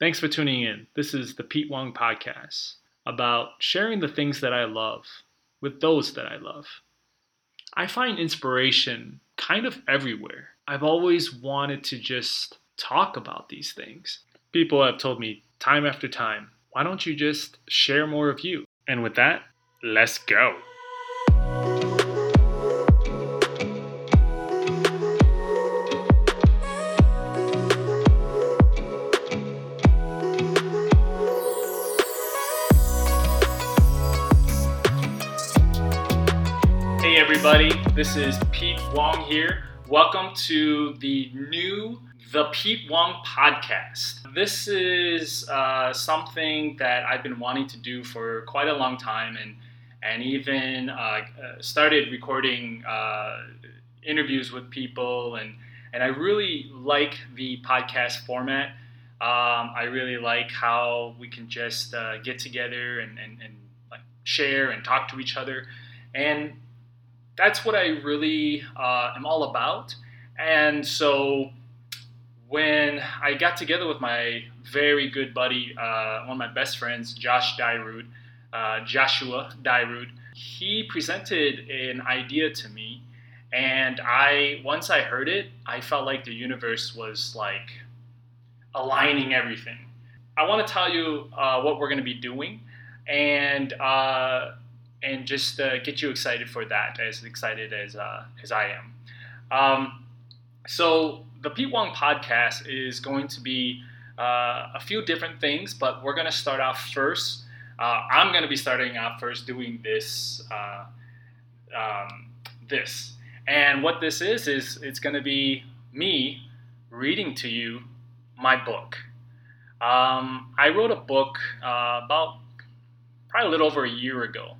Thanks for tuning in. This is the Pete Wong Podcast about sharing the things that I love with those that I love. I find inspiration kind of everywhere. I've always wanted to just talk about these things. People have told me time after time, why don't you just share more of you? And with that, let's go. This is Pete Wong here. Welcome to the new The Pete Wong Podcast. This is uh, something that I've been wanting to do for quite a long time and and even uh, uh, started recording uh, interviews with people and and I really like the podcast format. Um, I really like how we can just uh, get together and, and, and like share and talk to each other. And that's what I really uh, am all about. And so when I got together with my very good buddy, uh, one of my best friends, Josh Dyrud, uh, Joshua Dyrud, he presented an idea to me. And I, once I heard it, I felt like the universe was like aligning everything. I want to tell you uh, what we're going to be doing, and uh, and just uh, get you excited for that, as excited as uh, as I am. Um, so the Pete Wong podcast is going to be uh, a few different things, but we're going to start off first. Uh, I'm going to be starting out first doing this. Uh, um, this and what this is is it's going to be me reading to you my book. Um, I wrote a book uh, about probably a little over a year ago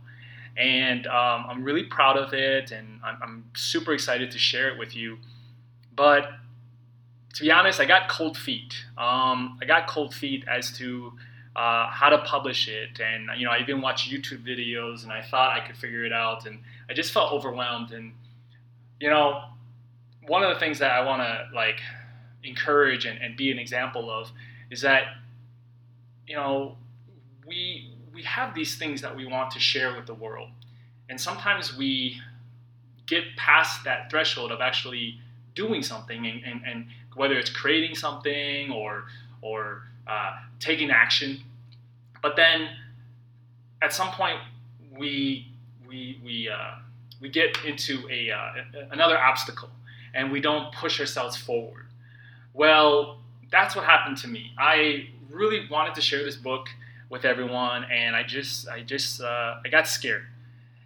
and um, I'm really proud of it, and I'm, I'm, super excited to share it with you. But to be honest, I got cold feet. Um, I got cold feet as to uh, how to publish it, and you know, I even watched YouTube videos, and I thought I could figure it out, and I just felt overwhelmed. And you know, one of the things that I want to like encourage and, and be an example of is that you know we we have these things that we want to share with the world. And sometimes we get past that threshold of actually doing something and, and, and whether it's creating something or, or uh, taking action. But then at some point we, we, we, uh, we get into a, uh, another obstacle and we don't push ourselves forward. Well, that's what happened to me. I really wanted to share this book with everyone, and I just I just uh, I got scared,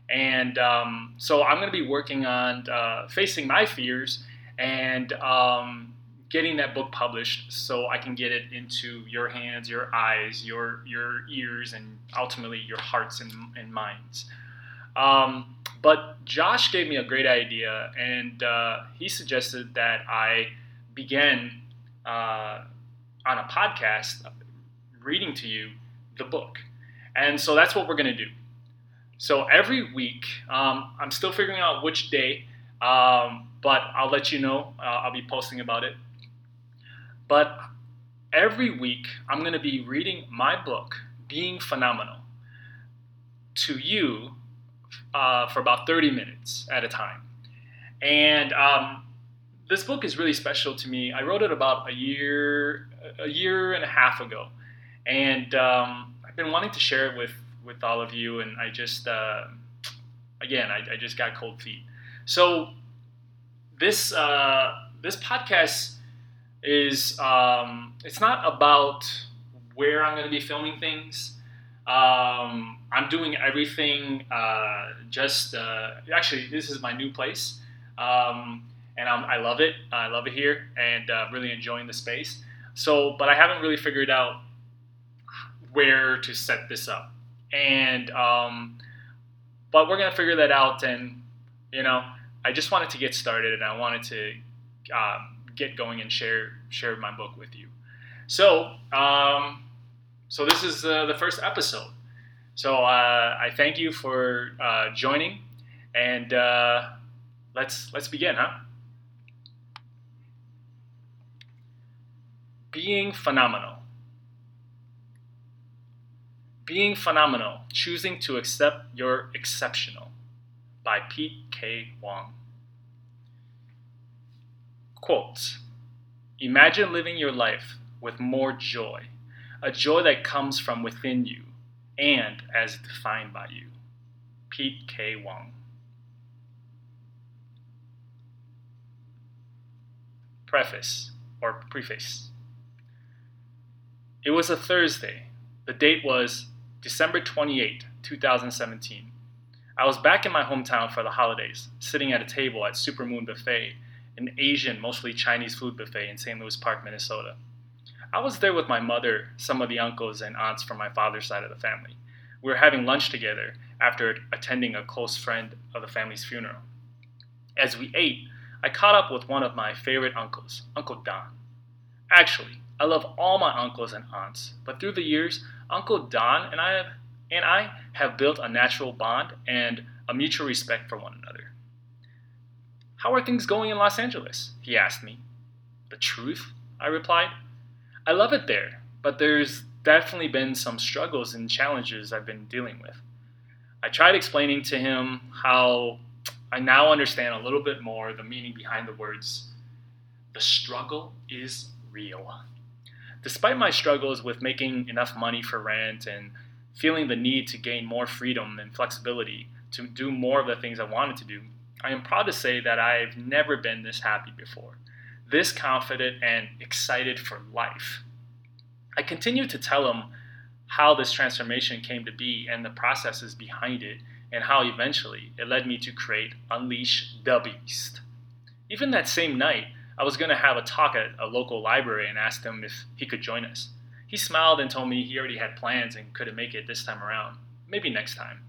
and um, so I'm to be working on uh, facing my fears and um, getting that book published so I can get it into your hands, your eyes, your your ears, and ultimately your hearts and, and minds. Um, but Josh gave me a great idea, and uh, he suggested that I begin uh, on a podcast reading to you the book. And so that's what we're going to do. So every week, um, I'm still figuring out which day, um, but I'll let you know. Uh, I'll be posting about it. But every week, I'm going to be reading my book, Being Phenomenal, to you uh, for about 30 minutes at a time. And um, this book is really special to me. I wrote it about a year, a year and a half ago and um, I've been wanting to share it with with all of you, and I just uh, again I, I, just got cold feet. So this uh, this podcast is um, it's not about where I'm going to be filming things. Um, I'm doing everything uh, just uh, actually this is my new place. Um, and I'm, i love it. I love it here, and uh, really enjoying the space. So, but I haven't really figured out where to set this up. And um, but we're gonna figure that out. And you know, I just wanted to get started, and I wanted to um, get going and share share my book with you. So um, so this is uh, the first episode. So uh, I thank you for uh, joining, and uh, let's let's begin, huh? Being phenomenal. Being Phenomenal Choosing to Accept Your Exceptional by Pete K. Wong. Quotes Imagine living your life with more joy, a joy that comes from within you and as defined by you. Pete K. Wong. Preface or preface. It was a Thursday. The date was December 28, 2017. I was back in my hometown for the holidays, sitting at a table at Supermoon Buffet, an Asian, mostly Chinese food buffet in St. Louis Park, Minnesota. I was there with my mother, some of the uncles and aunts from my father's side of the family. We were having lunch together after attending a close friend of the family's funeral. As we ate, I caught up with one of my favorite uncles, Uncle Don. Actually, I love all my uncles and aunts, but through the years, Uncle Don and I have, and I have built a natural bond and a mutual respect for one another. How are things going in Los Angeles? he asked me. The truth? I replied. I love it there, but there's definitely been some struggles and challenges I've been dealing with. I tried explaining to him how I now understand a little bit more the meaning behind the words, the struggle is real. Despite my struggles with making enough money for rent and feeling the need to gain more freedom and flexibility to do more of the things I wanted to do, I am proud to say that I've never been this happy before, this confident and excited for life. I continue to tell him how this transformation came to be and the processes behind it and how eventually it led me to create Unleash the Beast. Even that same night, I was going to have a talk at a local library and asked him if he could join us. He smiled and told me he already had plans and couldn't make it this time around. Maybe next time.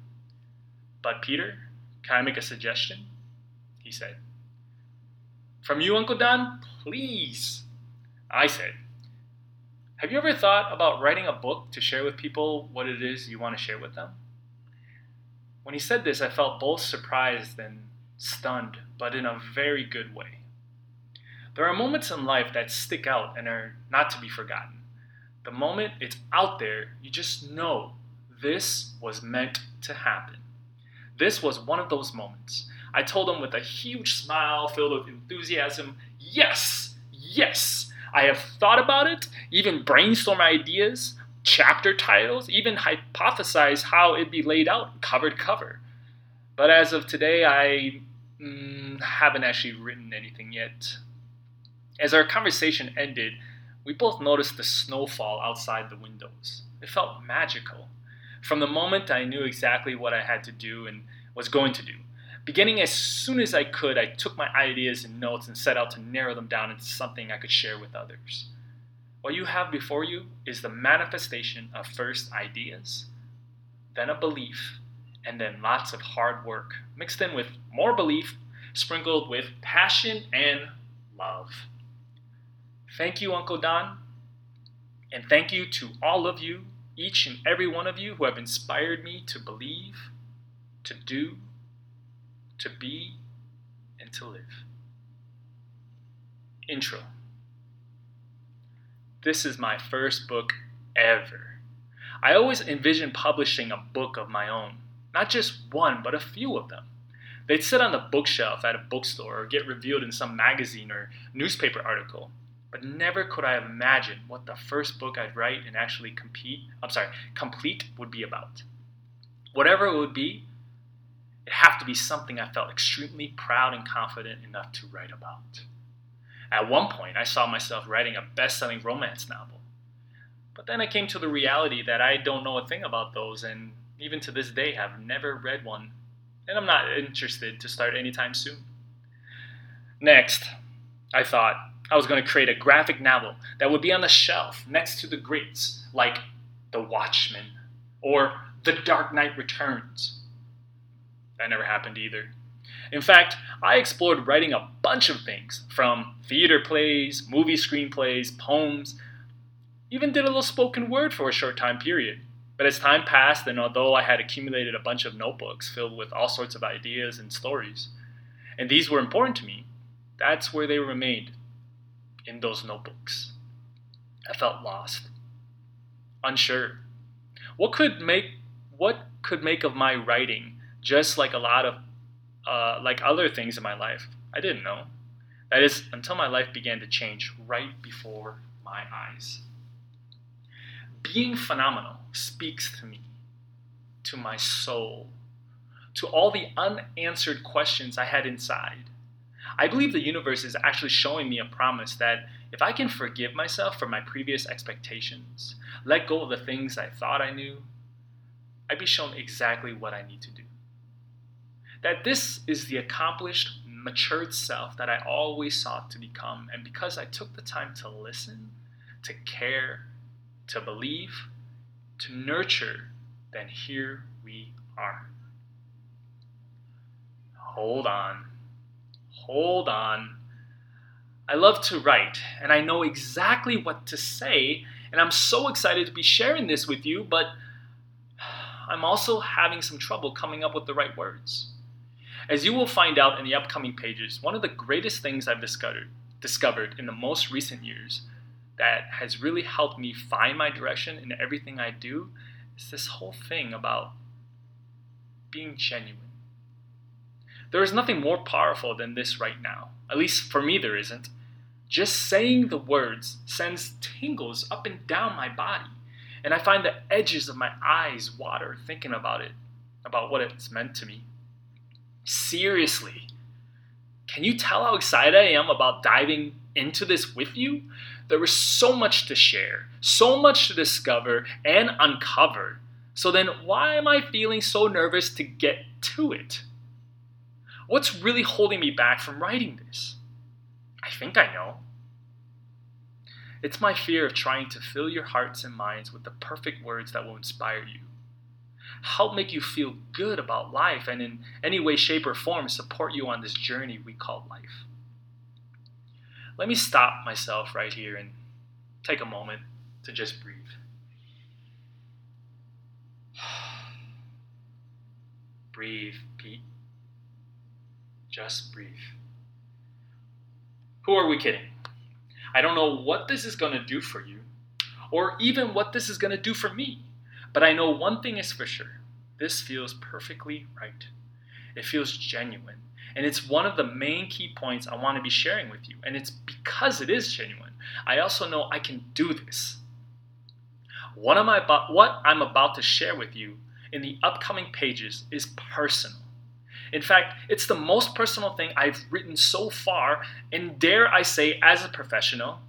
But, Peter, can I make a suggestion? He said. From you, Uncle Don? Please. I said, Have you ever thought about writing a book to share with people what it is you want to share with them? When he said this, I felt both surprised and stunned, but in a very good way. There are moments in life that stick out and are not to be forgotten. The moment it's out there, you just know this was meant to happen. This was one of those moments. I told him with a huge smile filled with enthusiasm, Yes, yes, I have thought about it, even brainstormed ideas chapter titles, even hypothesize how it'd be laid out cover to cover. But as of today, I mm, haven't actually written anything yet. As our conversation ended, we both noticed the snowfall outside the windows. It felt magical. From the moment I knew exactly what I had to do and was going to do. Beginning as soon as I could, I took my ideas and notes and set out to narrow them down into something I could share with others. What you have before you is the manifestation of first ideas, then a belief, and then lots of hard work, mixed in with more belief, sprinkled with passion and love. Thank you, Uncle Don, and thank you to all of you, each and every one of you who have inspired me to believe, to do, to be, and to live. Intro. This is my first book ever. I always envisioned publishing a book of my own, not just one, but a few of them. They'd sit on the bookshelf at a bookstore or get reviewed in some magazine or newspaper article. But never could I have imagined what the first book I'd write and actually compete, I'm sorry, complete would be about. Whatever it would be, it have to be something I felt extremely proud and confident enough to write about. At one point, I saw myself writing a best selling romance novel. But then I came to the reality that I don't know a thing about those, and even to this day have never read one, and I'm not interested to start anytime soon. Next, I thought I was going to create a graphic novel that would be on the shelf next to the greats like The Watchmen or The Dark Knight Returns. That never happened either. In fact, I explored writing a bunch of things from theater plays, movie screenplays, poems, even did a little spoken word for a short time period. But as time passed, and although I had accumulated a bunch of notebooks filled with all sorts of ideas and stories, and these were important to me, that's where they remained in those notebooks. I felt lost, unsure. What could make what could make of my writing just like a lot of uh, like other things in my life? I didn't know. That is until my life began to change right before my eyes. Being phenomenal speaks to me, to my soul, to all the unanswered questions I had inside. I believe the universe is actually showing me a promise that if I can forgive myself for my previous expectations, let go of the things I thought I knew, I'd be shown exactly what I need to do. That this is the accomplished, matured self that I always sought to become, and because I took the time to listen, to care, to believe, to nurture, then here we are. Hold on. Hold on. I love to write, and I know exactly what to say, and I'm so excited to be sharing this with you, but I'm also having some trouble coming up with the right words. As you will find out in the upcoming pages, one of the greatest things I've discovered, discovered in the most recent years that has really helped me find my direction in everything I do is this whole thing about being genuine. There is nothing more powerful than this right now. At least for me, there isn't. Just saying the words sends tingles up and down my body, and I find the edges of my eyes water thinking about it, about what it's meant to me. Seriously, can you tell how excited I am about diving into this with you? There is so much to share, so much to discover and uncover. So then, why am I feeling so nervous to get to it? What's really holding me back from writing this? I think I know. It's my fear of trying to fill your hearts and minds with the perfect words that will inspire you, help make you feel good about life, and in any way, shape, or form support you on this journey we call life. Let me stop myself right here and take a moment to just breathe. breathe, Pete. Just breathe. Who are we kidding? I don't know what this is going to do for you, or even what this is going to do for me, but I know one thing is for sure this feels perfectly right. It feels genuine. And it's one of the main key points I want to be sharing with you. And it's because it is genuine. I also know I can do this. What, am I about, what I'm about to share with you in the upcoming pages is personal. In fact, it's the most personal thing I've written so far, and dare I say, as a professional,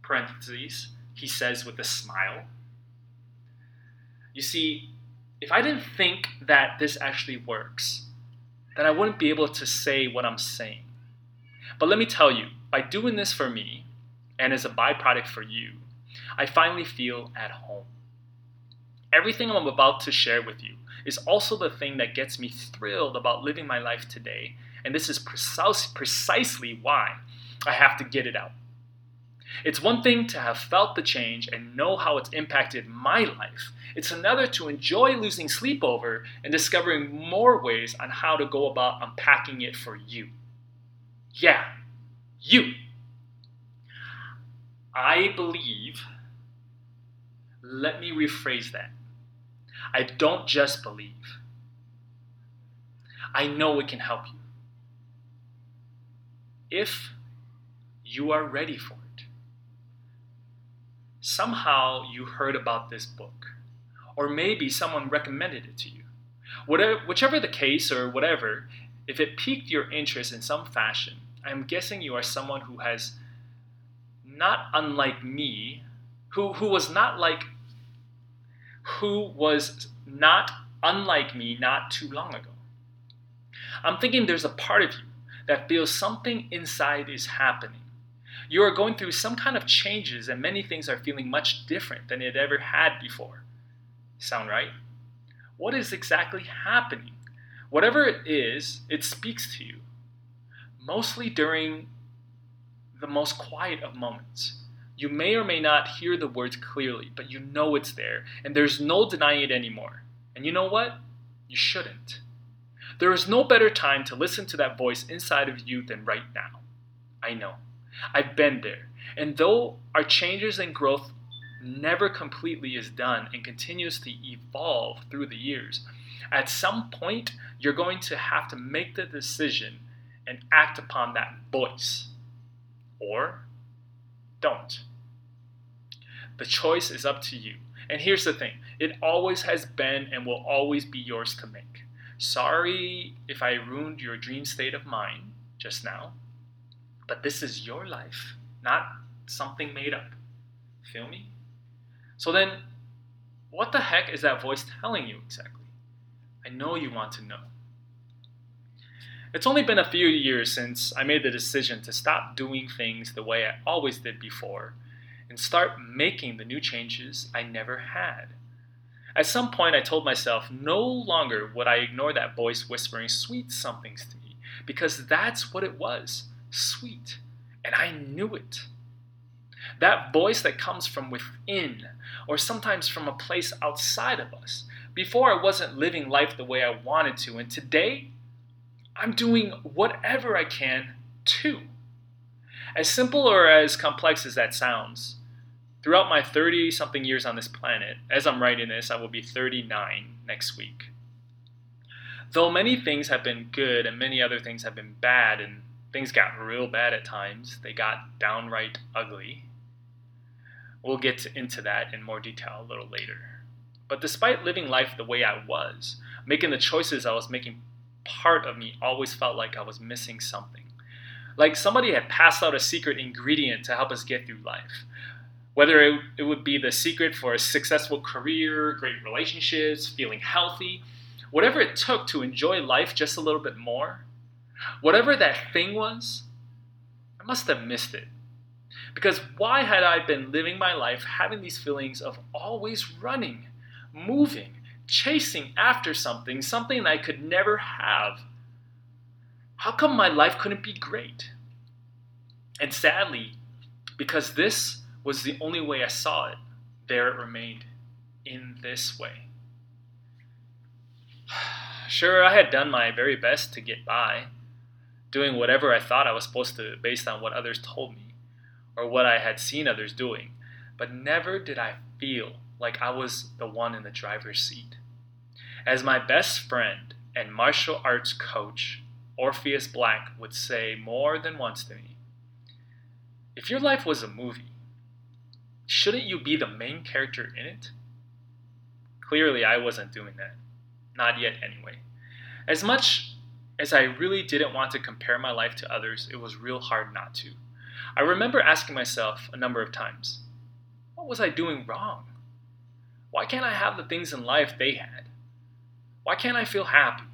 parentheses, he says with a smile. You see, if I didn't think that this actually works, then I wouldn't be able to say what I'm saying. But let me tell you, by doing this for me, and as a byproduct for you, I finally feel at home. Everything I'm about to share with you is also the thing that gets me thrilled about living my life today, and this is precis- precisely why I have to get it out. It's one thing to have felt the change and know how it's impacted my life. It's another to enjoy losing sleep over and discovering more ways on how to go about unpacking it for you. Yeah, you. I believe, let me rephrase that. I don't just believe. I know it can help you. If you are ready for it. Somehow you heard about this book, or maybe someone recommended it to you. Whatever, whichever the case or whatever, if it piqued your interest in some fashion, I'm guessing you are someone who has, not unlike me, who, who was not like who was not unlike me not too long ago. I'm thinking there's a part of you that feels something inside is happening. You are going through some kind of changes, and many things are feeling much different than it ever had before. Sound right? What is exactly happening? Whatever it is, it speaks to you, mostly during the most quiet of moments. You may or may not hear the words clearly, but you know it's there, and there's no denying it anymore. And you know what? You shouldn't. There is no better time to listen to that voice inside of you than right now. I know. I've been there. And though our changes and growth never completely is done and continues to evolve through the years. At some point, you're going to have to make the decision and act upon that voice. Or don't. The choice is up to you. And here's the thing it always has been and will always be yours to make. Sorry if I ruined your dream state of mind just now, but this is your life, not something made up. Feel me? So then, what the heck is that voice telling you exactly? I know you want to know. It's only been a few years since I made the decision to stop doing things the way I always did before and start making the new changes I never had. At some point, I told myself no longer would I ignore that voice whispering sweet somethings to me, because that's what it was sweet, and I knew it. That voice that comes from within, or sometimes from a place outside of us. Before, I wasn't living life the way I wanted to, and today, I'm doing whatever I can to. As simple or as complex as that sounds, throughout my 30 something years on this planet, as I'm writing this, I will be 39 next week. Though many things have been good and many other things have been bad, and things got real bad at times, they got downright ugly. We'll get into that in more detail a little later. But despite living life the way I was, making the choices I was making part of me always felt like I was missing something. Like somebody had passed out a secret ingredient to help us get through life. Whether it, it would be the secret for a successful career, great relationships, feeling healthy, whatever it took to enjoy life just a little bit more, whatever that thing was, I must have missed it. Because why had I been living my life having these feelings of always running, moving, chasing after something, something I could never have. How come my life couldn't be great? And sadly, because this was the only way I saw it, there it remained in this way. Sure, I had done my very best to get by, doing whatever I thought I was supposed to based on what others told me or what I had seen others doing, but never did I feel like I was the one in the driver's seat. As my best friend and martial arts coach, Orpheus Black, would say more than once to me If your life was a movie, shouldn't you be the main character in it? Clearly, I wasn't doing that. Not yet, anyway. As much as I really didn't want to compare my life to others, it was real hard not to. I remember asking myself a number of times, what was I doing wrong? Why can't I have the things in life they had? Why can't I feel happy?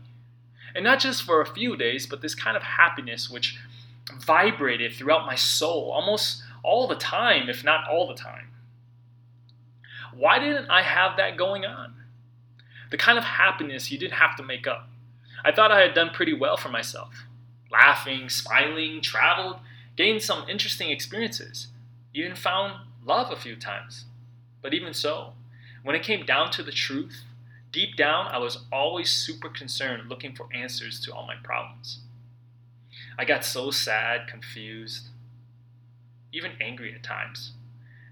And not just for a few days, but this kind of happiness which vibrated throughout my soul almost all the time, if not all the time. Why didn't I have that going on? The kind of happiness you didn't have to make up. I thought I had done pretty well for myself. Laughing, smiling, traveled, gained some interesting experiences, even found love a few times. But even so, when it came down to the truth, Deep down, I was always super concerned looking for answers to all my problems. I got so sad, confused, even angry at times,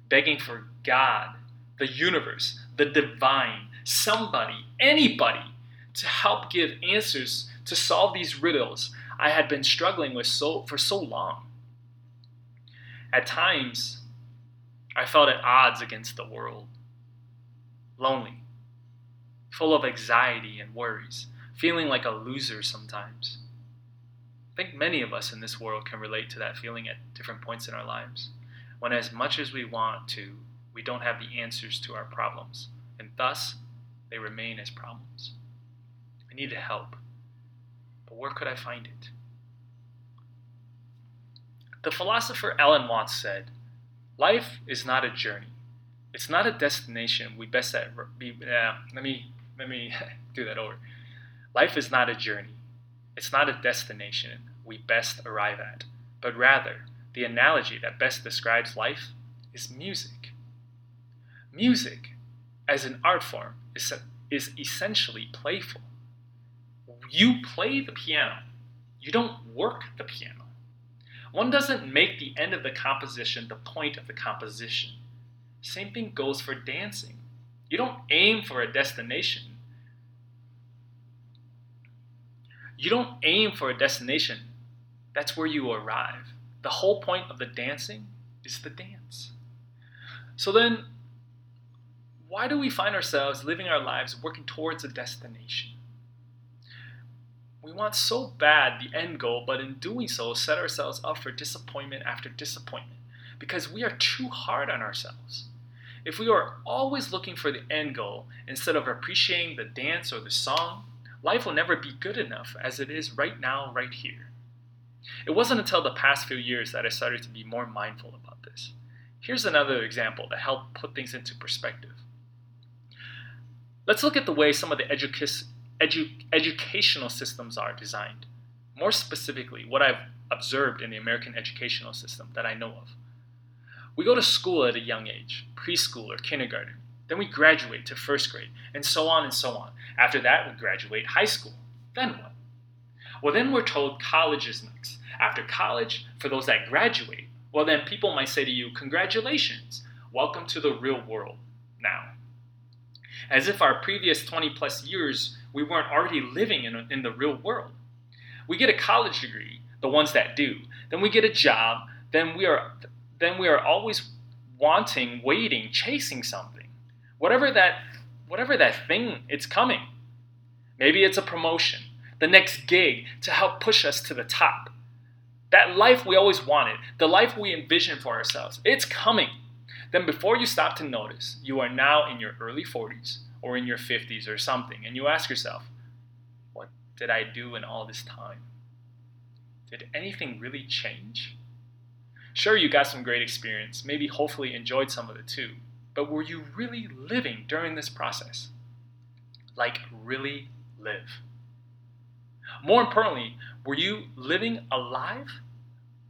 begging for God, the universe, the divine, somebody, anybody to help give answers to solve these riddles I had been struggling with so, for so long. At times, I felt at odds against the world, lonely, full of anxiety and worries, feeling like a loser sometimes. I think many of us in this world can relate to that feeling at different points in our lives, when as much as we want to, we don't have the answers to our problems, and thus they remain as problems. I needed help, but where could I find it? The philosopher Alan Watts said, Life is not a journey. It's not a destination we best at be, uh, let me let me do that over. Life is not a journey, it's not a destination we best arrive at, but rather, the analogy that best describes life is music. Music, as an art form, is, is essentially playful. You play the piano, you don't work the piano. One doesn't make the end of the composition the point of the composition. Same thing goes for dancing. You don't aim for a destination. You don't aim for a destination. That's where you arrive. The whole point of the dancing is the dance. So then, why do we find ourselves living our lives working towards a destination? We want so bad the end goal, but in doing so, set ourselves up for disappointment after disappointment because we are too hard on ourselves. If we are always looking for the end goal instead of appreciating the dance or the song, life will never be good enough as it is right now, right here. It wasn't until the past few years that I started to be more mindful about this. Here's another example that helped put things into perspective. Let's look at the way some of the educa- edu- educational systems are designed. More specifically, what I've observed in the American educational system that I know of. We go to school at a young age, preschool or kindergarten. Then we graduate to first grade, and so on and so on. After that, we graduate high school. Then what? Well, then we're told college is next. After college, for those that graduate, well, then people might say to you, Congratulations, welcome to the real world now. As if our previous 20 plus years, we weren't already living in, a, in the real world. We get a college degree, the ones that do. Then we get a job. Then we are, then we are always wanting, waiting, chasing something. Whatever that, whatever that thing, it's coming. Maybe it's a promotion, the next gig to help push us to the top. That life we always wanted, the life we envisioned for ourselves, it's coming. Then, before you stop to notice, you are now in your early 40s or in your 50s or something, and you ask yourself, What did I do in all this time? Did anything really change? Sure, you got some great experience, maybe hopefully enjoyed some of it too, but were you really living during this process? Like, really live? More importantly, were you living alive?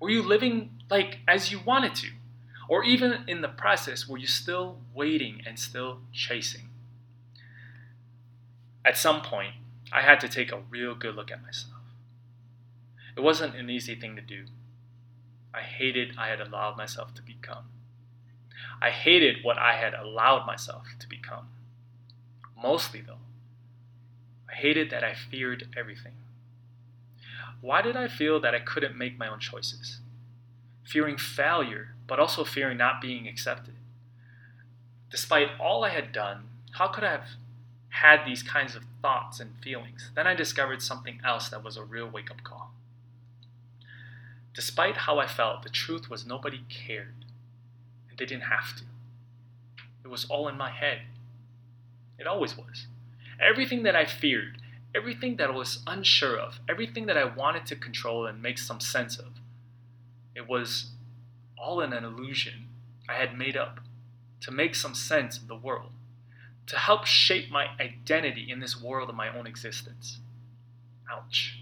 Were you living like as you wanted to? Or even in the process, were you still waiting and still chasing? At some point, I had to take a real good look at myself. It wasn't an easy thing to do. I hated I had allowed myself to become. I hated what I had allowed myself to become. Mostly, though, I hated that I feared everything. Why did I feel that I couldn't make my own choices? Fearing failure, but also fearing not being accepted. Despite all I had done, how could I have had these kinds of thoughts and feelings? Then I discovered something else that was a real wake up call. Despite how I felt, the truth was nobody cared, and they didn't have to. It was all in my head. It always was. Everything that I feared, everything that I was unsure of, everything that I wanted to control and make some sense of. It was all in an illusion I had made up to make some sense of the world, to help shape my identity in this world of my own existence. Ouch.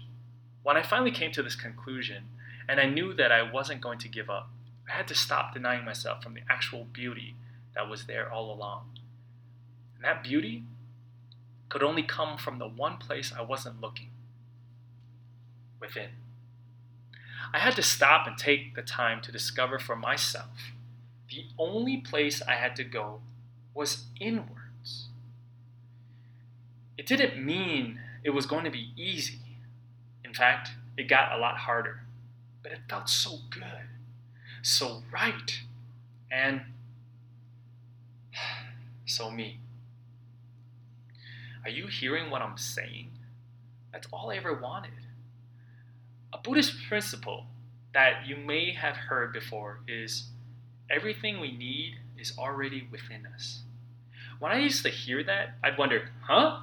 When I finally came to this conclusion, and I knew that I wasn't going to give up, I had to stop denying myself from the actual beauty that was there all along. And that beauty could only come from the one place I wasn't looking within. I had to stop and take the time to discover for myself the only place I had to go was inwards. It didn't mean it was going to be easy. In fact, it got a lot harder. But it felt so good, so right, and so me. Are you hearing what I'm saying? That's all I ever wanted. A Buddhist principle that you may have heard before is everything we need is already within us. When I used to hear that, I'd wonder, huh?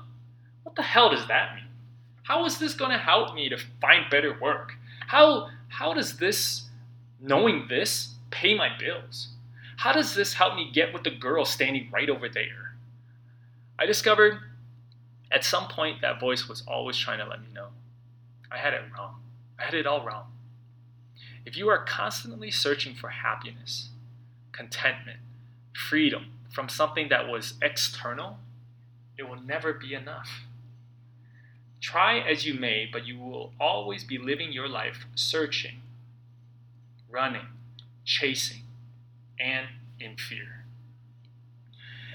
What the hell does that mean? How is this going to help me to find better work? How, how does this, knowing this, pay my bills? How does this help me get with the girl standing right over there? I discovered at some point, that voice was always trying to let me know I had it wrong. I had it all wrong. If you are constantly searching for happiness, contentment, freedom from something that was external, it will never be enough. Try as you may, but you will always be living your life searching, running, chasing, and in fear.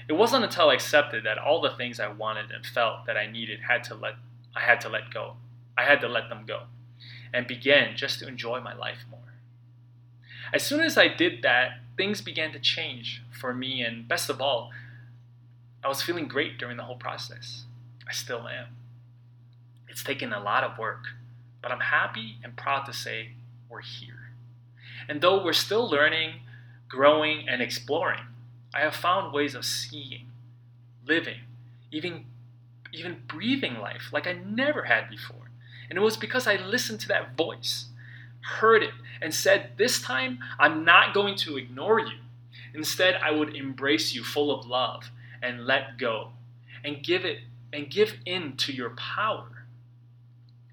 It wasn't until I accepted that all the things I wanted and felt that I needed had to let I had to let go. I had to let them go and began just to enjoy my life more. As soon as I did that, things began to change for me and best of all, I was feeling great during the whole process. I still am. It's taken a lot of work, but I'm happy and proud to say we're here. And though we're still learning, growing, and exploring, I have found ways of seeing, living, even, even breathing life like I never had before. And it was because I listened to that voice, heard it, and said, This time I'm not going to ignore you. Instead, I would embrace you full of love and let go and give it and give in to your power.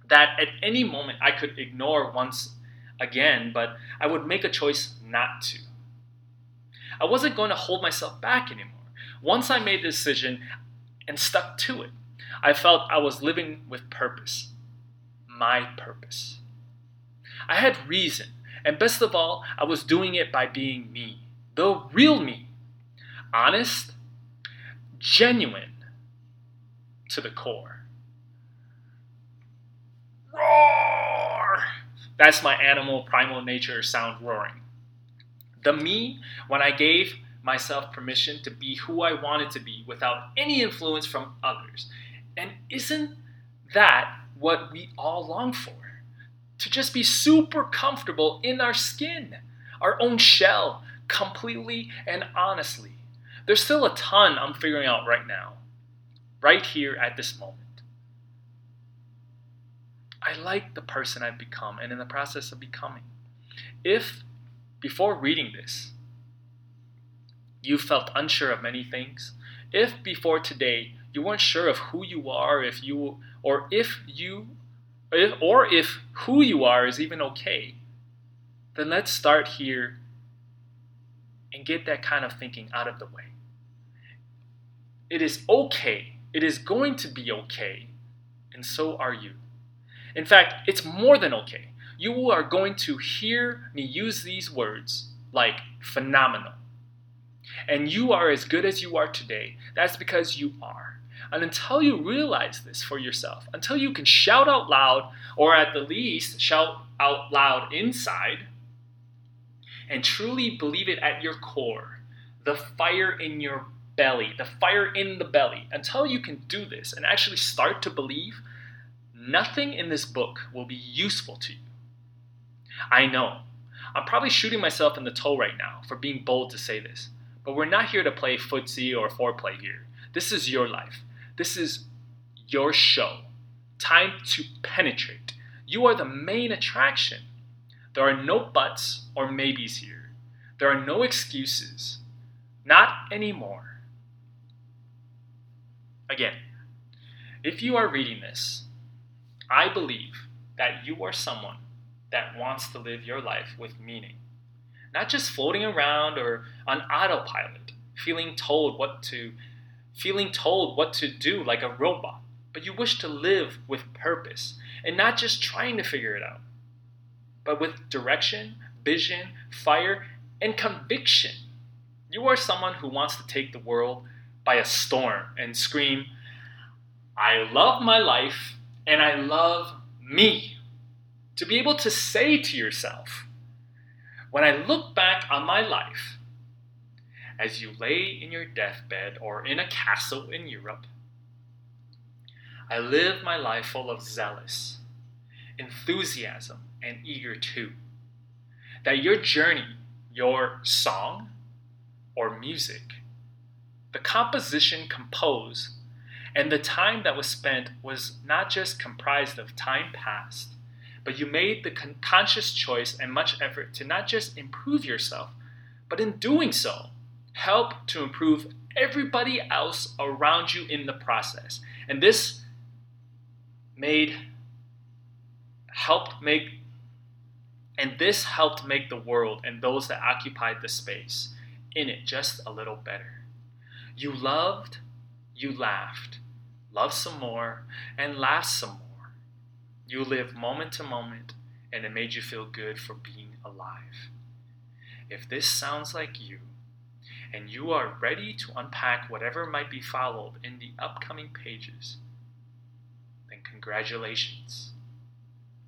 That at any moment I could ignore once again, but I would make a choice not to. I wasn't going to hold myself back anymore. Once I made the decision and stuck to it, I felt I was living with purpose. My purpose. I had reason, and best of all, I was doing it by being me, the real me. Honest, genuine to the core. That's my animal primal nature sound roaring. The me, when I gave myself permission to be who I wanted to be without any influence from others. And isn't that what we all long for? To just be super comfortable in our skin, our own shell, completely and honestly. There's still a ton I'm figuring out right now, right here at this moment. I like the person I've become and in the process of becoming. If before reading this, you felt unsure of many things, if before today you weren't sure of who you are, if you or if you if, or if who you are is even okay, then let's start here and get that kind of thinking out of the way. It is okay. It is going to be okay. And so are you. In fact, it's more than okay you are going to hear me use these words like phenomenal. And you are as good as you are today. That's because you are. And until you realize this for yourself, until you can shout out loud, or at the least shout out loud inside, and truly believe it at your core, the fire in your belly, the fire in the belly, until you can do this and actually start to believe, nothing in this book will be useful to you. I know. I'm probably shooting myself in the toe right now for being bold to say this, but we're not here to play footsie or foreplay here. This is your life. This is your show. Time to penetrate. You are the main attraction. There are no buts or maybes here. There are no excuses. Not anymore. Again, if you are reading this, I believe that you are someone that wants to live your life with meaning. Not just floating around or on autopilot, feeling told what to feeling told what to do like a robot, but you wish to live with purpose and not just trying to figure it out, but with direction, vision, fire, and conviction. You are someone who wants to take the world by a storm and scream, I love my life and I love me to be able to say to yourself, when I look back on my life, as you lay in your deathbed or in a castle in Europe, I live my life full of zealous, enthusiasm, and eager too. That your journey, your song or music, the composition composed, and the time that was spent was not just comprised of time past, but you made the con- conscious choice and much effort to not just improve yourself, but in doing so, help to improve everybody else around you in the process. And this made helped make and this helped make the world and those that occupied the space in it just a little better. You loved, you laughed, loved some more, and laughed some more. You live moment to moment, and it made you feel good for being alive. If this sounds like you, and you are ready to unpack whatever might be followed in the upcoming pages, then congratulations.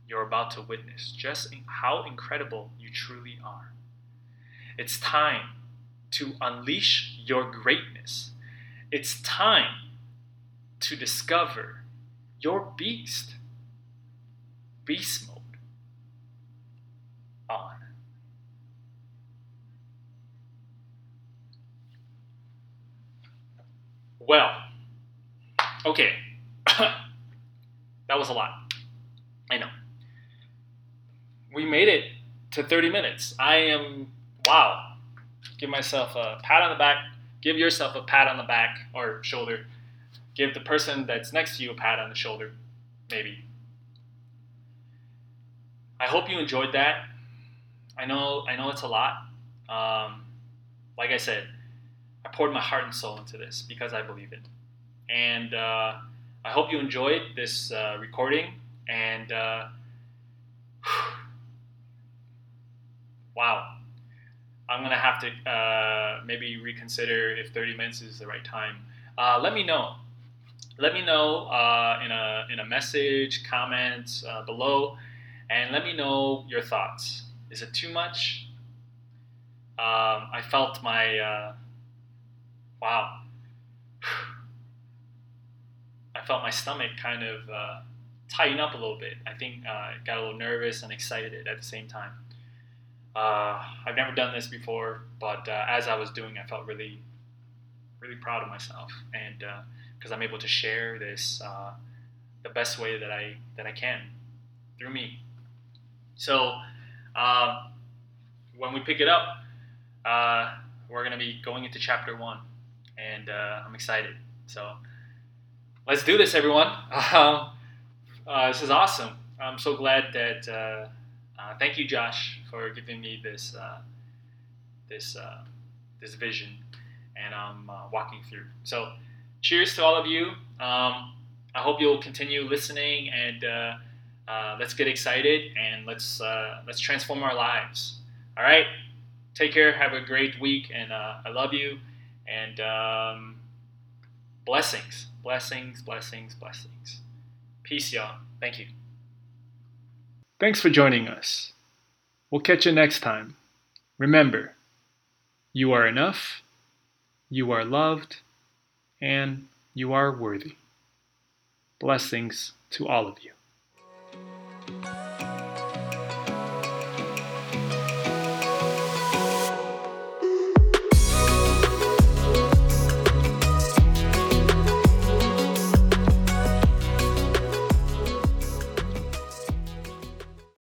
You're about to witness just how incredible you truly are. It's time to unleash your greatness. It's time to discover your beast. Beast mode on. Well, okay. that was a lot. I know. We made it to 30 minutes. I am, wow. Give myself a pat on the back. Give yourself a pat on the back or shoulder. Give the person that's next to you a pat on the shoulder, maybe. I hope you enjoyed that. I know, I know it's a lot. Um, like I said, I poured my heart and soul into this because I believe it. And uh, I hope you enjoyed this uh, recording. And uh, wow, I'm gonna have to uh, maybe reconsider if 30 minutes is the right time. Uh, let me know. Let me know uh, in a in a message, comment below, and let me know your thoughts. Is it too much? Um, I felt my wow. I felt my stomach kind of uh, tighten up a little bit. I think uh, I got a little nervous and excited at the same time. Uh, I've never done this before, but uh, as I was doing, I felt really, really proud of myself, and because uh, I'm able to share this uh, the best way that I that I can through me. So um, when we pick it up, we're going to be going into chapter one and uh, I'm excited. So let's do this, everyone. Um, uh, this is awesome. I'm so glad that. Uh, uh, thank you, Josh, for giving me this uh, this uh, this vision, and I'm walking through. So, cheers to all of you. Um, I hope you'll continue listening, and let's get excited and let's let's transform our lives. All right. Take care. Have a great week, and I love you. And um, blessings, blessings, blessings, blessings. Peace, y'all. Thank you. Thanks for joining us. We'll catch you next time. Remember, you are enough, you are loved, and you are worthy. Blessings to all of you.